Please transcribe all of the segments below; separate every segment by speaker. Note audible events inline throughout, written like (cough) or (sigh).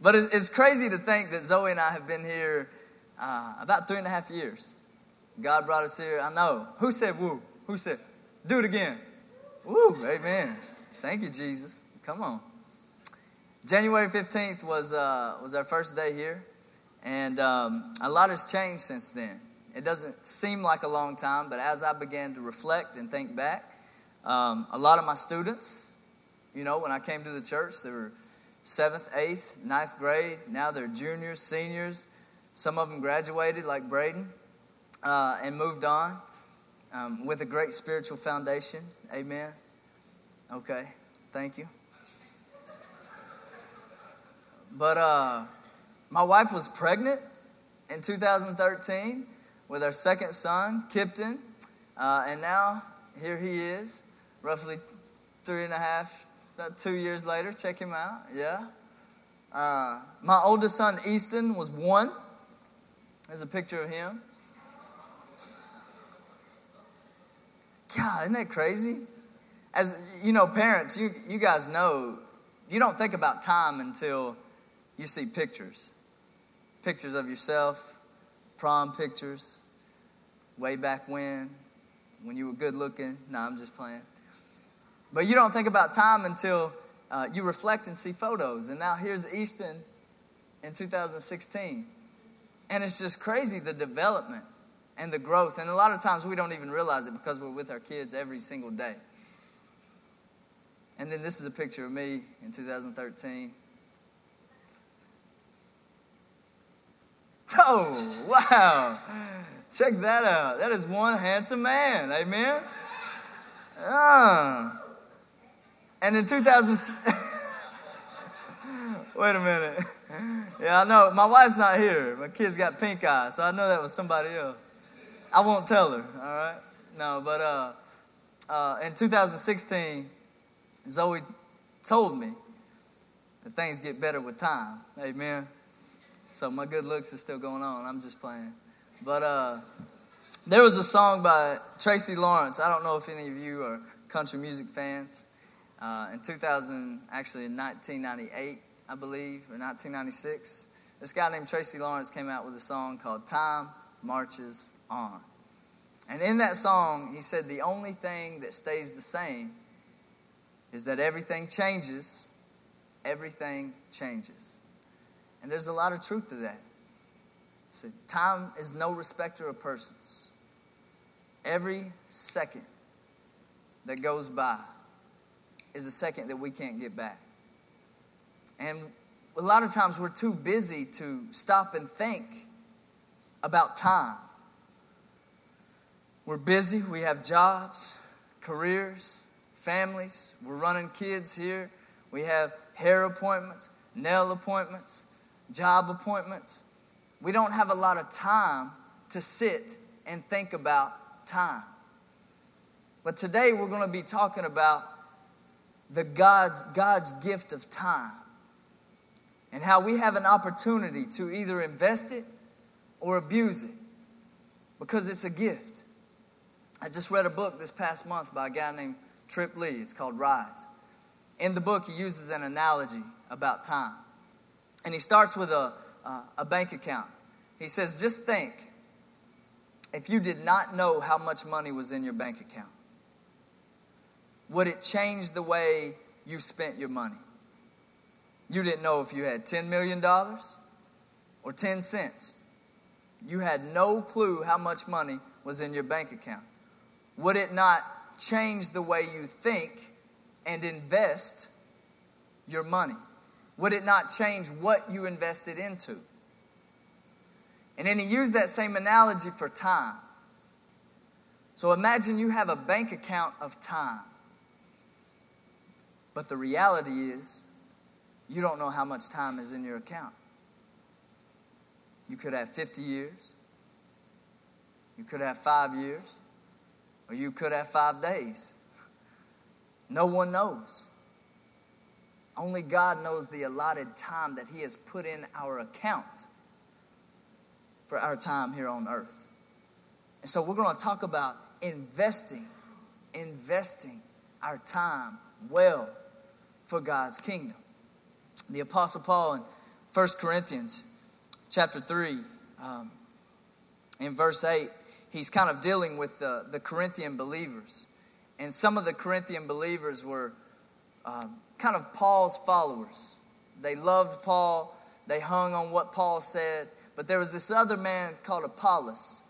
Speaker 1: But it's, it's crazy to think that Zoe and I have been here uh, about three and a half years. God brought us here. I know. Who said woo? Who said, do it again? Woo, amen. Thank you, Jesus. Come on. January 15th was, uh, was our first day here, and um, a lot has changed since then. It doesn't seem like a long time, but as I began to reflect and think back, um, a lot of my students, you know, when I came to the church, they were seventh, eighth, ninth grade. Now they're juniors, seniors. Some of them graduated, like Braden, uh, and moved on um, with a great spiritual foundation. Amen. Okay, thank you. But uh, my wife was pregnant in 2013 with our second son, Kipton, uh, and now here he is, roughly three and a half, about two years later. Check him out, yeah. Uh, my oldest son, Easton, was one. There's a picture of him. God, isn't that crazy? As you know, parents, you, you guys know, you don't think about time until you see pictures. Pictures of yourself, prom pictures, way back when, when you were good looking. No, I'm just playing. But you don't think about time until uh, you reflect and see photos. And now here's Easton in 2016. And it's just crazy the development and the growth. And a lot of times we don't even realize it because we're with our kids every single day. And then this is a picture of me in 2013. (laughs) Oh, wow. Check that out. That is one handsome man. Amen. Ah. And in 2000, (laughs) wait a minute. Yeah, I know. My wife's not here. My kid's got pink eye, so I know that was somebody else. I won't tell her, all right? No, but uh, uh, in 2016, Zoe told me that things get better with time. Amen. So my good looks is still going on. I'm just playing. But uh, there was a song by Tracy Lawrence. I don't know if any of you are country music fans. Uh, in 2000, actually in 1998, I believe, or 1996, this guy named Tracy Lawrence came out with a song called Time Marches On. And in that song, he said the only thing that stays the same is that everything changes. Everything changes. And there's a lot of truth to that. So time is no respecter of persons. Every second that goes by is a second that we can't get back. And a lot of times we're too busy to stop and think about time. We're busy, we have jobs, careers, families, we're running kids here, we have hair appointments, nail appointments, job appointments. We don't have a lot of time to sit and think about time. But today we're going to be talking about the God's, God's gift of time and how we have an opportunity to either invest it or abuse it because it's a gift. I just read a book this past month by a guy named Trip Lee. It's called Rise. In the book, he uses an analogy about time. And he starts with a, uh, a bank account. He says, just think if you did not know how much money was in your bank account, would it change the way you spent your money? You didn't know if you had $10 million or 10 cents. You had no clue how much money was in your bank account. Would it not change the way you think and invest your money? Would it not change what you invested into? And then he used that same analogy for time. So imagine you have a bank account of time. But the reality is, you don't know how much time is in your account. You could have 50 years, you could have five years, or you could have five days. No one knows. Only God knows the allotted time that He has put in our account for our time here on earth. And so we're going to talk about investing, investing our time well for God's kingdom. The Apostle Paul in 1 Corinthians chapter 3, um, in verse 8, he's kind of dealing with the, the Corinthian believers. And some of the Corinthian believers were um, kind of Paul's followers. They loved Paul, they hung on what Paul said. But there was this other man called Apollos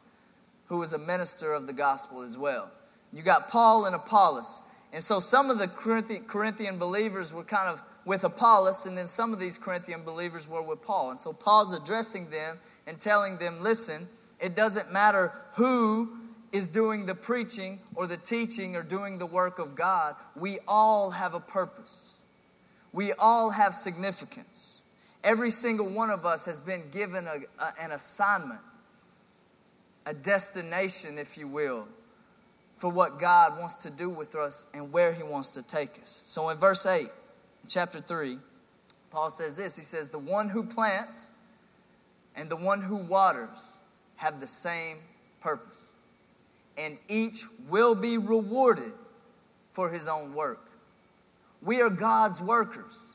Speaker 1: who was a minister of the gospel as well. You got Paul and Apollos. And so some of the Corinthian believers were kind of with Apollos, and then some of these Corinthian believers were with Paul. And so Paul's addressing them and telling them, listen, it doesn't matter who is doing the preaching or the teaching or doing the work of God, we all have a purpose. We all have significance. Every single one of us has been given a, a, an assignment, a destination, if you will, for what God wants to do with us and where He wants to take us. So in verse 8, chapter 3, Paul says this He says, The one who plants and the one who waters have the same purpose, and each will be rewarded for his own work. We are God's workers,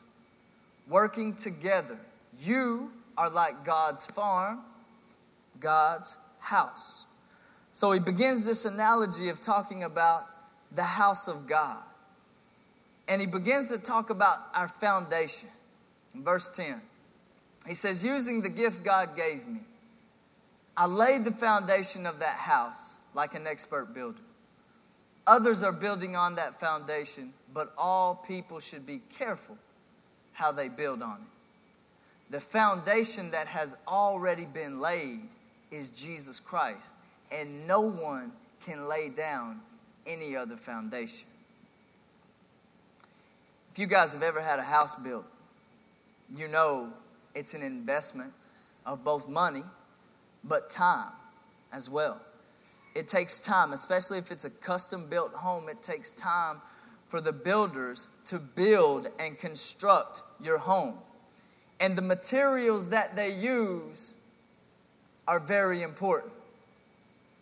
Speaker 1: working together. You are like God's farm, God's house. So he begins this analogy of talking about the house of God. And he begins to talk about our foundation. In verse 10, he says, Using the gift God gave me, I laid the foundation of that house like an expert builder. Others are building on that foundation, but all people should be careful how they build on it. The foundation that has already been laid is Jesus Christ, and no one can lay down any other foundation. If you guys have ever had a house built, you know it's an investment of both money but time as well. It takes time, especially if it's a custom built home, it takes time for the builders to build and construct your home. And the materials that they use are very important.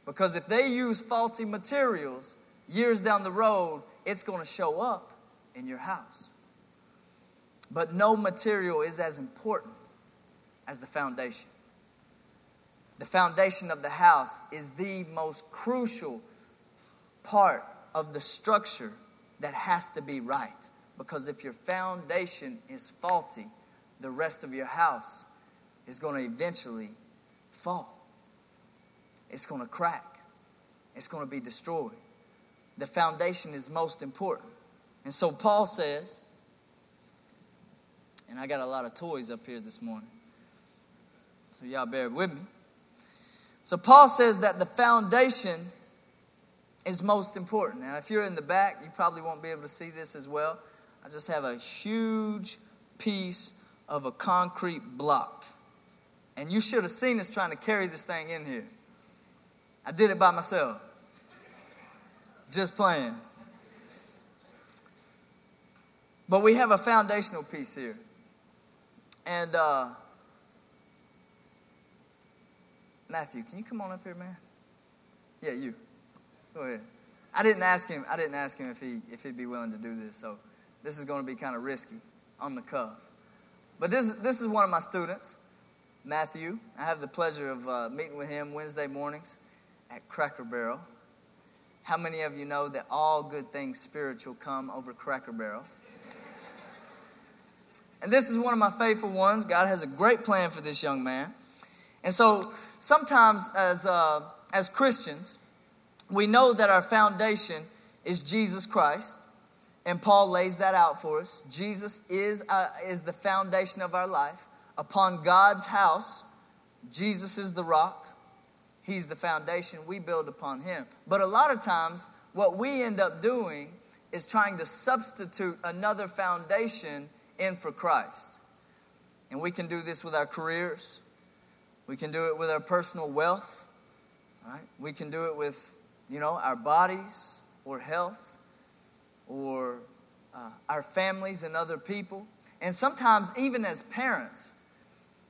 Speaker 1: Because if they use faulty materials, years down the road, it's going to show up in your house. But no material is as important as the foundation. The foundation of the house is the most crucial part of the structure that has to be right. Because if your foundation is faulty, the rest of your house is going to eventually fall. It's going to crack. It's going to be destroyed. The foundation is most important. And so Paul says, and I got a lot of toys up here this morning. So y'all bear with me. So Paul says that the foundation is most important. Now, if you're in the back, you probably won't be able to see this as well. I just have a huge piece of a concrete block. And you should have seen us trying to carry this thing in here. I did it by myself. Just playing. But we have a foundational piece here. And uh, Matthew, can you come on up here, man? Yeah, you. Go ahead. I didn't ask him. I didn't ask him if he if he'd be willing to do this. So this is going to be kind of risky on the cuff. But this this is one of my students, Matthew. I have the pleasure of uh, meeting with him Wednesday mornings at Cracker Barrel. How many of you know that all good things spiritual come over Cracker Barrel? And this is one of my faithful ones. God has a great plan for this young man. And so sometimes as, uh, as Christians, we know that our foundation is Jesus Christ. And Paul lays that out for us. Jesus is, uh, is the foundation of our life. Upon God's house, Jesus is the rock. He's the foundation. We build upon Him. But a lot of times, what we end up doing is trying to substitute another foundation in for Christ. And we can do this with our careers. We can do it with our personal wealth. Right? We can do it with, you know, our bodies or health or uh, our families and other people. And sometimes even as parents,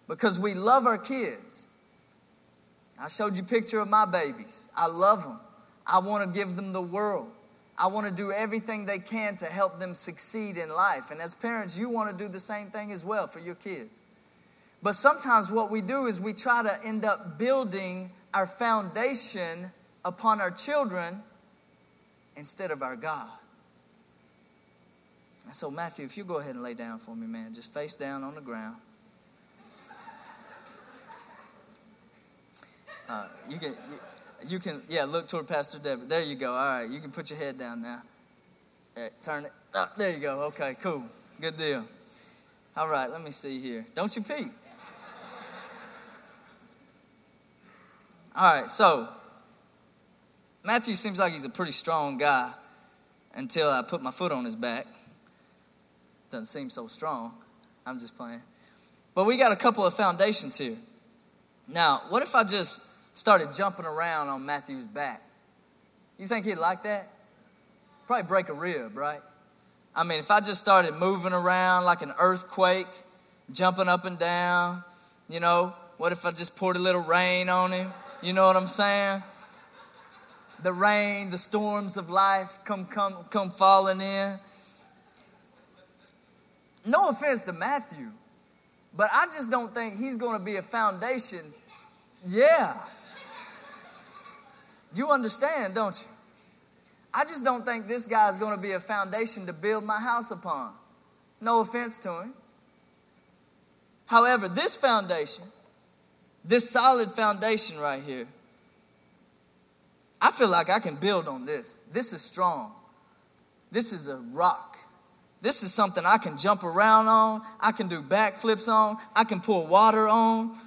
Speaker 1: because we love our kids. I showed you a picture of my babies. I love them. I want to give them the world. I want to do everything they can to help them succeed in life. And as parents, you want to do the same thing as well for your kids. But sometimes what we do is we try to end up building our foundation upon our children instead of our God. So, Matthew, if you go ahead and lay down for me, man, just face down on the ground. Uh, you can, you, you, can, yeah, look toward Pastor Deborah. There you go. All right, you can put your head down now. Right, turn it. Oh, there you go. Okay, cool. Good deal. All right, let me see here. Don't you peek. All right, so Matthew seems like he's a pretty strong guy until I put my foot on his back. Doesn't seem so strong. I'm just playing. But we got a couple of foundations here. Now, what if I just started jumping around on Matthew's back? You think he'd like that? Probably break a rib, right? I mean, if I just started moving around like an earthquake, jumping up and down, you know, what if I just poured a little rain on him? You know what I'm saying? The rain, the storms of life come come come falling in. No offense to Matthew, but I just don't think he's going to be a foundation. Yeah. You understand, don't you? I just don't think this guy's going to be a foundation to build my house upon. No offense to him. However, this foundation, this solid foundation right here, I feel like I can build on this. This is strong. This is a rock. This is something I can jump around on, I can do backflips on, I can pour water on.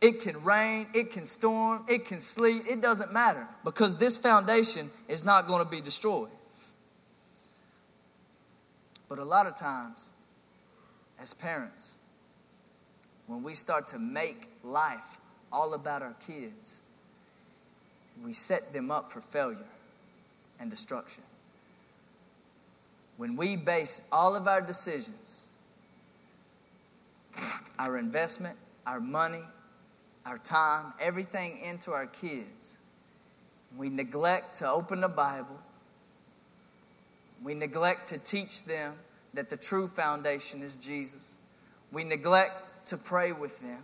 Speaker 1: It can rain, it can storm, it can sleet, it doesn't matter because this foundation is not going to be destroyed. But a lot of times, as parents, when we start to make life all about our kids, we set them up for failure and destruction when we base all of our decisions, our investment, our money, our time, everything into our kids, we neglect to open the Bible, we neglect to teach them that the true foundation is Jesus, we neglect to pray with them,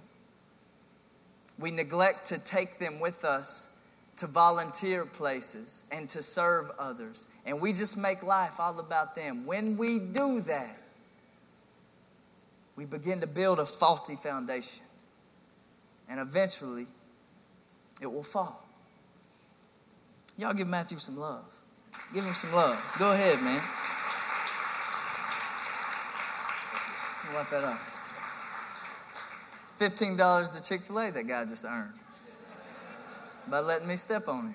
Speaker 1: we neglect to take them with us to volunteer places and to serve others. And we just make life all about them. When we do that, we begin to build a faulty foundation. And eventually, it will fall. Y'all give Matthew some love. Give him some love. Go ahead, man. Wipe that up. $15 to Chick fil A that guy just earned by letting me step on him.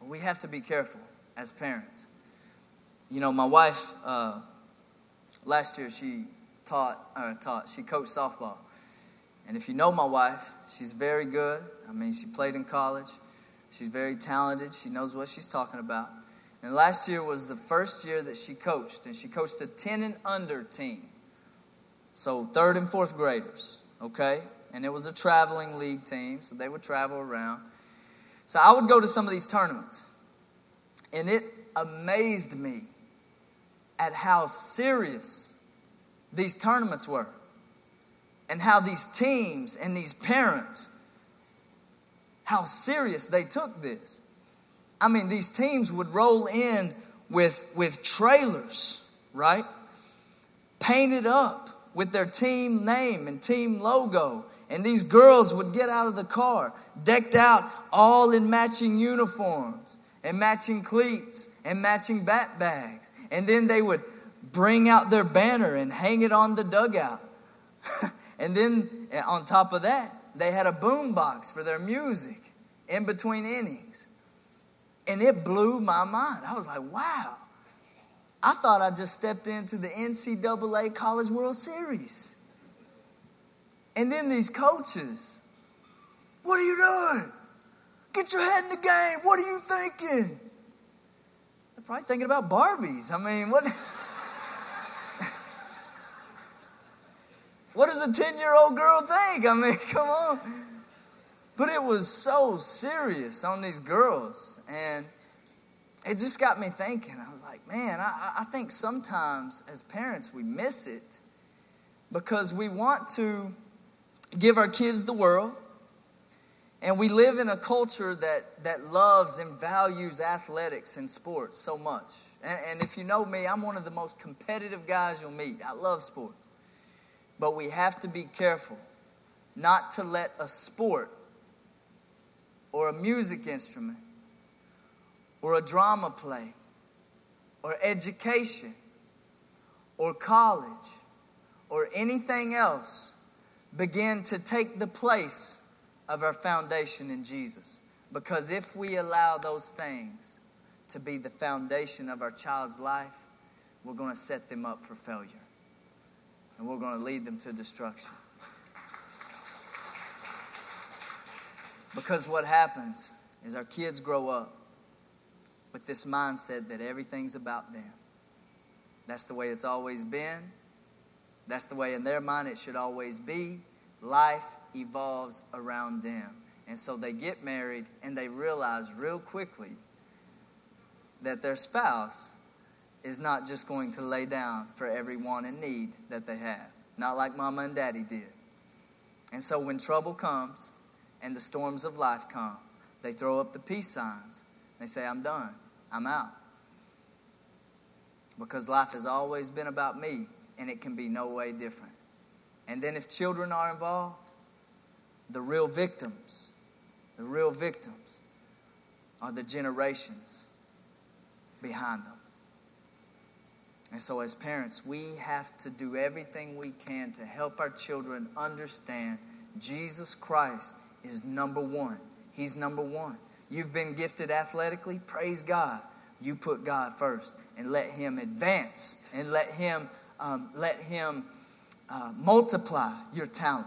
Speaker 1: We have to be careful as parents. You know, my wife, uh, last year she taught, or taught, she coached softball. And if you know my wife, she's very good. I mean, she played in college. She's very talented. She knows what she's talking about. And last year was the first year that she coached, and she coached a 10 and under team. So, third and fourth graders, okay? and it was a traveling league team, so they would travel around. So I would go to some of these tournaments, and it amazed me at how serious these tournaments were, and how these teams and these parents, how serious they took this. I mean, these teams would roll in with, with trailers, right? Painted up with their team name and team logo and these girls would get out of the car, decked out all in matching uniforms and matching cleats and matching bat bags. And then they would bring out their banner and hang it on the dugout. (laughs) and then eh, on top of that, they had a boom box for their music in between innings. And it blew my mind. I was like, wow. I thought I just stepped into the NCAA College World Series. And then these coaches, what are you doing? Get your head in the game. What are you thinking? They're probably thinking about Barbies. I mean, what? (laughs) what does a 10 year old girl think? I mean, (laughs) come on. But it was so serious on these girls. And it just got me thinking. I was like, man, I, I think sometimes as parents we miss it because we want to give our kids the world. And we live in a culture that, that loves and values athletics and sports so much. And, and if you know me, I'm one of the most competitive guys you'll meet. I love sports. But we have to be careful not to let a sport or a music instrument or a drama play or education or college or anything else begin to take the place of our foundation in Jesus. Because if we allow those things to be the foundation of our child's life, we're going to set them up for failure. And we're going to lead them to destruction. Because what happens is our kids grow up with this mindset that everything's about them. That's the way it's always been. That's the way in their mind it should always be. Life evolves around them. And so they get married and they realize real quickly that their spouse is not just going to lay down for every want and need that they have, not like mama and daddy did. And so when trouble comes and the storms of life come, they throw up the peace signs. They say, I'm done. I'm out. Because life has always been about me, and it can be no way different. And then if children are involved, the real victims, the real victims are the generations behind them. And so, as parents, we have to do everything we can to help our children understand Jesus Christ is number one. He's number one. You've been gifted athletically, praise God. You put God first and let Him advance and let Him um, let Him uh, multiply your talent.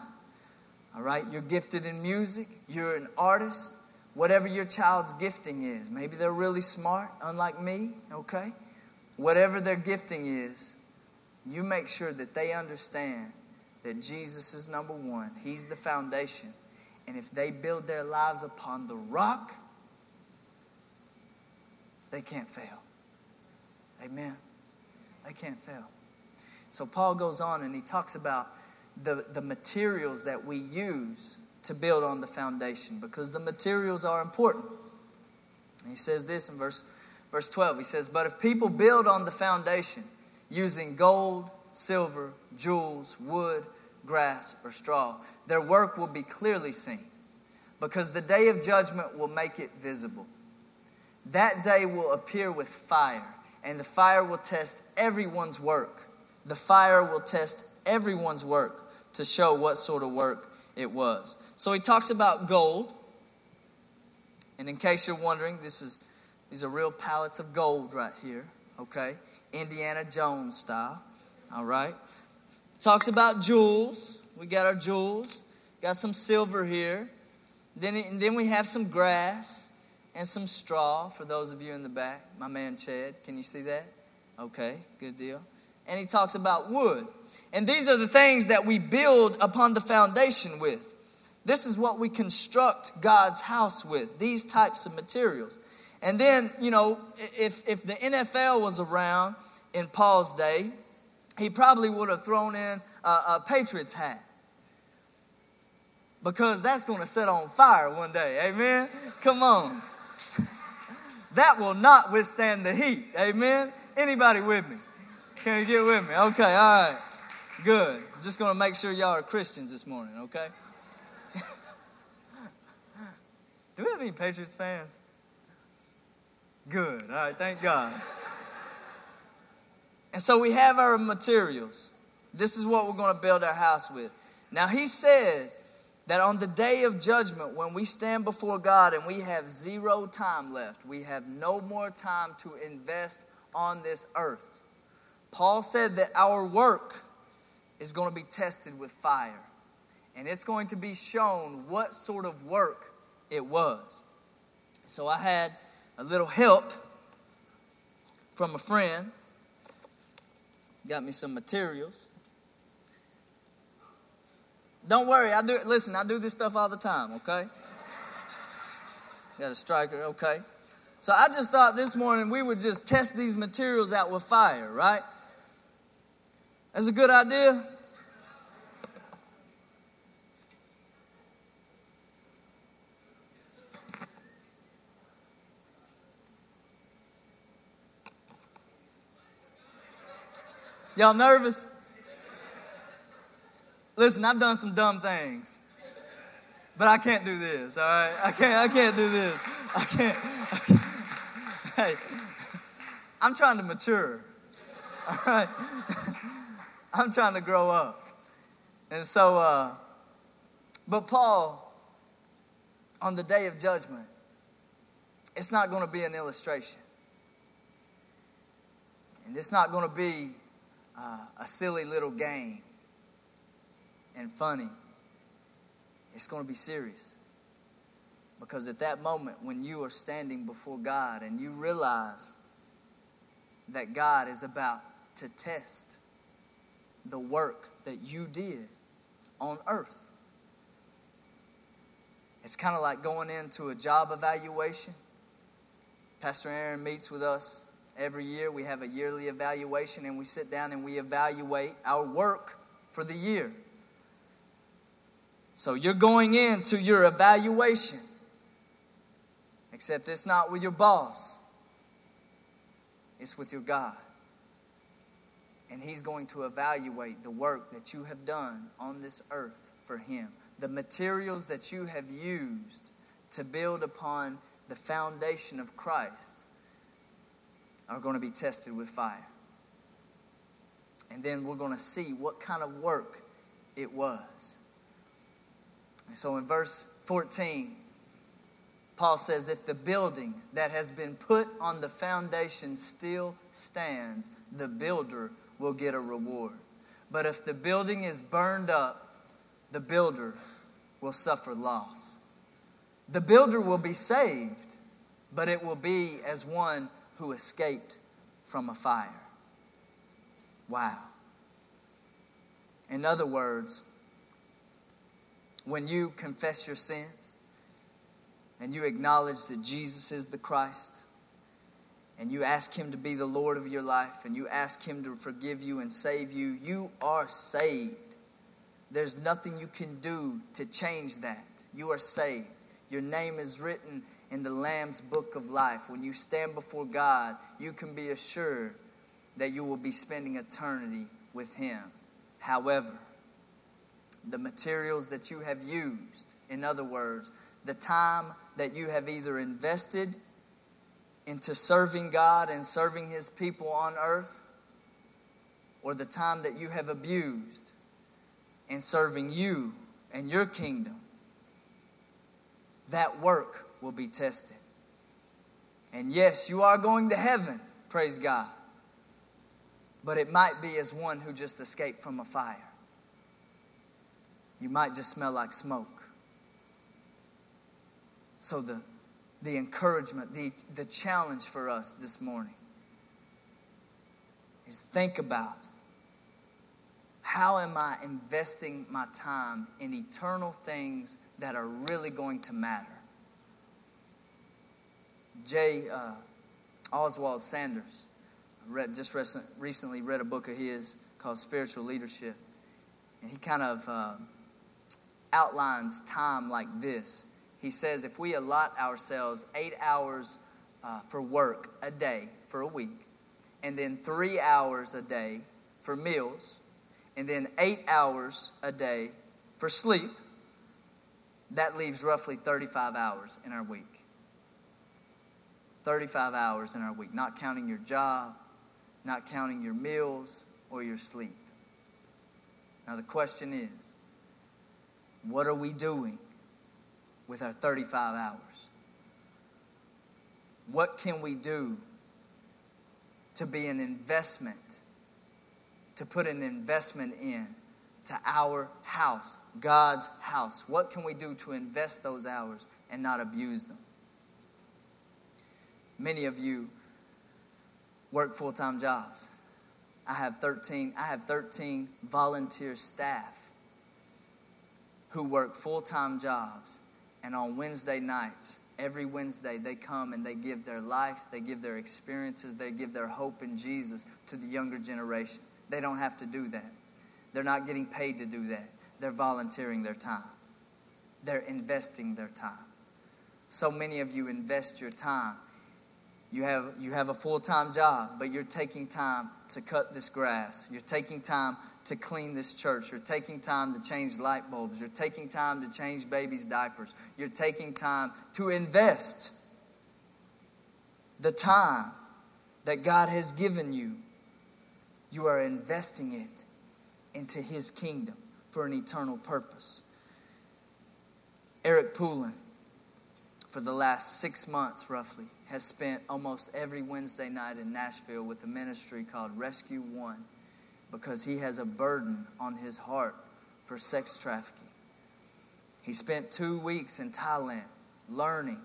Speaker 1: All right, you're gifted in music. You're an artist. Whatever your child's gifting is, maybe they're really smart, unlike me. Okay, whatever their gifting is, you make sure that they understand that Jesus is number one. He's the foundation. And if they build their lives upon the rock, they can't fail. Amen. They can't fail. So Paul goes on and he talks about the, the materials that we use to build on the foundation because the materials are important. He says this in verse, verse 12. He says, But if people build on the foundation using gold, silver, jewels, wood, grass, or straw, their work will be clearly seen because the day of judgment will make it visible that day will appear with fire, and the fire will test everyone's work. The fire will test everyone's work to show what sort of work it was. So he talks about gold. And in case you're wondering, this is these are real pallets of gold right here, okay? Indiana Jones style. All right. Talks about jewels. We got our jewels. Got some silver here. Then, and then we have some grass and some straw for those of you in the back. My man Chad, can you see that? Okay, good deal. And he talks about wood. And these are the things that we build upon the foundation with. This is what we construct God's house with, these types of materials. And then, you know, if, if the NFL was around in Paul's day, he probably would have thrown in a, a Patriots hat because that's going to set on fire one day. Amen? Come on (laughs) that will not withstand the heat. Amen? Anybody with me? Can you get with me? Okay, all right. Good. Just going to make sure y'all are Christians this morning, okay? (laughs) Do we have any Patriots fans? Good. All right, thank God. And so we have our materials. This is what we're going to build our house with. Now, he said that on the day of judgment, when we stand before God and we have zero time left, we have no more time to invest on this earth. Paul said that our work is going to be tested with fire, and it's going to be shown what sort of work it was. So I had a little help from a friend, got me some materials. Don't worry, I do listen, I do this stuff all the time, okay? Got a striker, okay. So I just thought this morning we would just test these materials out with fire, right? That's a good idea. Y'all nervous? Listen, I've done some dumb things. But I can't do this, all right? I can't I can't do this. I can't. I can't. Hey, I'm trying to mature. All right? (laughs) I'm trying to grow up. And so uh but Paul on the day of judgment, it's not going to be an illustration. And it's not going to be uh, a silly little game and funny. It's going to be serious. Because at that moment, when you are standing before God and you realize that God is about to test the work that you did on earth, it's kind of like going into a job evaluation. Pastor Aaron meets with us Every year we have a yearly evaluation and we sit down and we evaluate our work for the year. So you're going into your evaluation, except it's not with your boss, it's with your God. And He's going to evaluate the work that you have done on this earth for Him, the materials that you have used to build upon the foundation of Christ are going to be tested with fire. And then we're going to see what kind of work it was. And so in verse 14, Paul says, If the building that has been put on the foundation still stands, the builder will get a reward. But if the building is burned up, the builder will suffer loss. The builder will be saved, but it will be as one who escaped from a fire. Wow. In other words, when you confess your sins and you acknowledge that Jesus is the Christ, and you ask Him to be the Lord of your life, and you ask Him to forgive you and save you, you are saved. There's nothing you can do to change that. You are saved. Your name is written in the Lamb's book of life. When you stand before God, you can be assured that you will be spending eternity with Him. However, the materials that you have used, in other words, the time that you have either invested into serving God and serving His people on earth, or the time that you have abused in serving you and your kingdom, that work will be tested. And yes, you are going to heaven, praise God. But it might be as one who just escaped from a fire. You might just smell like smoke. So, the, the encouragement, the, the challenge for us this morning is think about how am I investing my time in eternal things that are really going to matter? J. Uh, Oswald Sanders read, just recent, recently read a book of his called Spiritual Leadership. And he kind of uh, outlines time like this. He says if we allot ourselves eight hours uh, for work a day for a week, and then three hours a day for meals, and then eight hours a day for sleep, that leaves roughly 35 hours in our week. 35 hours in our week, not counting your job, not counting your meals or your sleep. Now, the question is what are we doing with our 35 hours? What can we do to be an investment, to put an investment in to our house, God's house? What can we do to invest those hours and not abuse them? Many of you work full-time jobs. I have 13 I have 13 volunteer staff who work full-time jobs and on Wednesday nights Every Wednesday, they come and they give their life, they give their experiences, they give their hope in Jesus to the younger generation. They don't have to do that. They're not getting paid to do that. They're volunteering their time, they're investing their time. So many of you invest your time. You have, you have a full time job, but you're taking time to cut this grass. You're taking time to clean this church. You're taking time to change light bulbs. You're taking time to change babies' diapers. You're taking time to invest the time that God has given you. You are investing it into His kingdom for an eternal purpose. Eric Poulin, for the last six months roughly, has spent almost every Wednesday night in Nashville with a ministry called Rescue One because he has a burden on his heart for sex trafficking. He spent two weeks in Thailand learning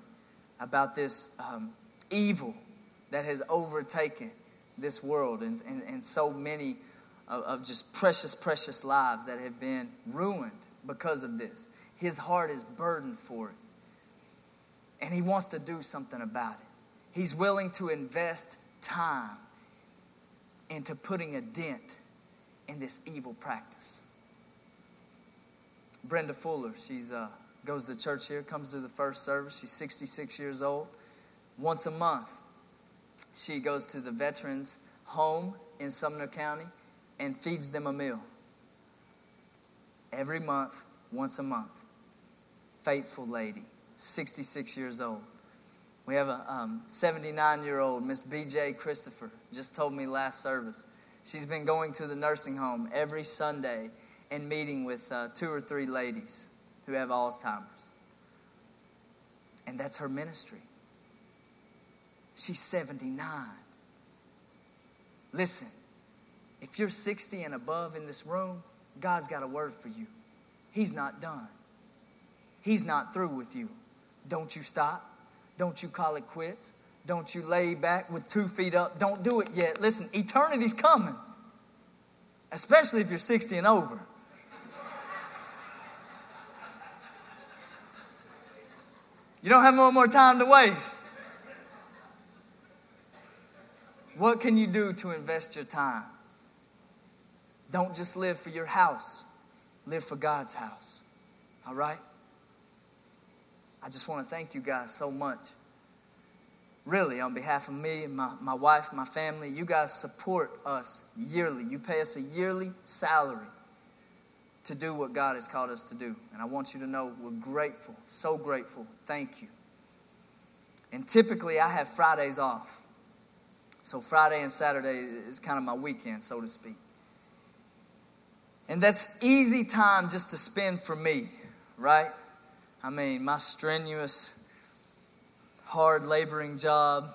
Speaker 1: about this um, evil that has overtaken this world and, and, and so many of, of just precious, precious lives that have been ruined because of this. His heart is burdened for it. And he wants to do something about it. He's willing to invest time into putting a dent in this evil practice. Brenda Fuller, she's uh, goes to church here, comes to the first service. She's 66 years old. Once a month, she goes to the veterans' home in Sumner County and feeds them a meal. Every month, once a month. Faithful lady, 66 years old. We have a 79 um, year old, Miss BJ Christopher, just told me last service. She's been going to the nursing home every Sunday and meeting with uh, two or three ladies who have Alzheimer's. And that's her ministry. She's 79. Listen, if you're 60 and above in this room, God's got a word for you. He's not done, He's not through with you. Don't you stop. Don't you call it quits. Don't you lay back with two feet up. Don't do it yet. Listen, eternity's coming, especially if you're 60 and over. You don't have no more time to waste. What can you do to invest your time? Don't just live for your house, live for God's house. All right? I just want to thank you guys so much. Really, on behalf of me my, my wife, my family, you guys support us yearly. You pay us a yearly salary to do what God has called us to do. And I want you to know we're grateful, so grateful. Thank you. And typically, I have Fridays off. So, Friday and Saturday is kind of my weekend, so to speak. And that's easy time just to spend for me, right? I mean, my strenuous, hard laboring job,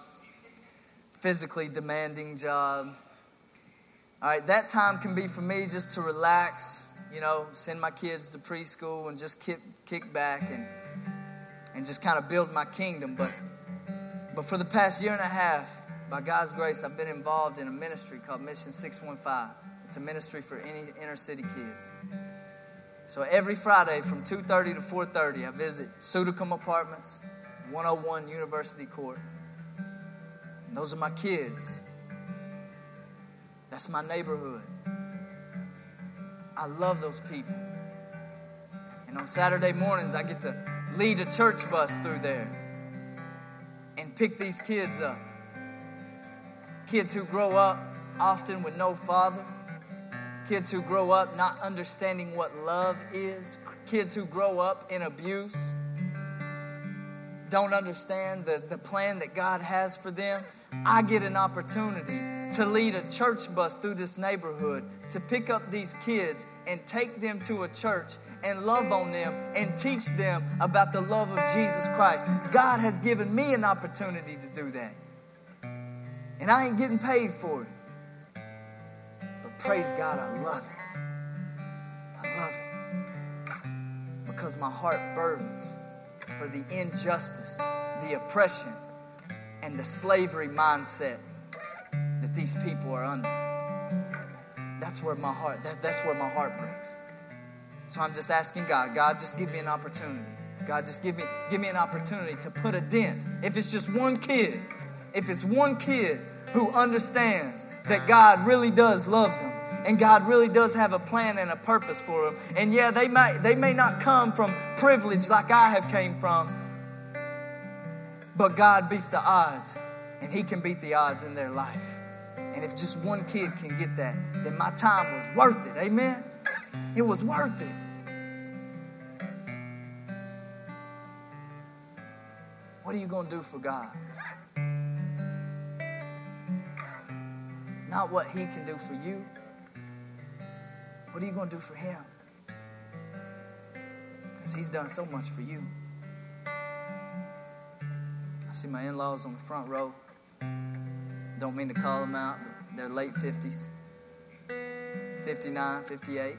Speaker 1: physically demanding job. All right, that time can be for me just to relax, you know, send my kids to preschool and just kick, kick back and, and just kind of build my kingdom. But, but for the past year and a half, by God's grace, I've been involved in a ministry called Mission 615. It's a ministry for any inner city kids. So every Friday from 2:30 to 4:30, I visit Sudekum Apartments, 101 University Court. And those are my kids. That's my neighborhood. I love those people. And on Saturday mornings, I get to lead a church bus through there and pick these kids up. Kids who grow up often with no father, kids who grow up not understanding what love is, kids who grow up in abuse, don't understand the, the plan that God has for them. I get an opportunity to lead a church bus through this neighborhood to pick up these kids and take them to a church and love on them and teach them about the love of Jesus Christ. God has given me an opportunity to do that. And I ain't getting paid for it. Praise God, I love it. I love it. Because my heart burdens for the injustice, the oppression, and the slavery mindset that these people are under. That's where my heart, that, that's where my heart breaks. So I'm just asking God, God, just give me an opportunity God, just give me, give me an opportunity to put a dent. If it's just one kid, if it's one kid who understands that God really does love them and God really does have a plan and a purpose for them. And yeah, they might they may not come from privilege like I have came from, but God beats the odds and he can beat the odds in their life. And if just one kid can get that, then my time was worth it. Amen. It was worth it. What are you going to do for God? Not what He can do for you. What are you going to do for Him? Because He's done so much for you. I see my in laws on the front row. Don't mean to call them out, but they're late 50s, 59, 58.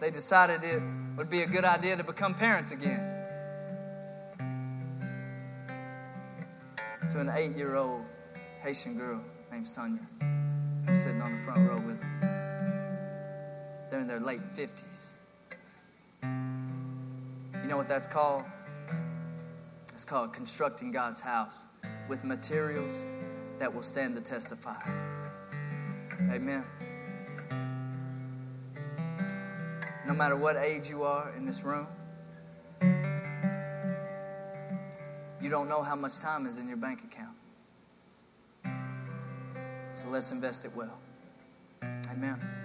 Speaker 1: They decided it would be a good idea to become parents again. to an eight year old Haitian girl named Sonia. I'm sitting on the front row with them. Their late 50s. You know what that's called? It's called constructing God's house with materials that will stand the test of fire. Amen. No matter what age you are in this room, You don't know how much time is in your bank account. So let's invest it well. Amen.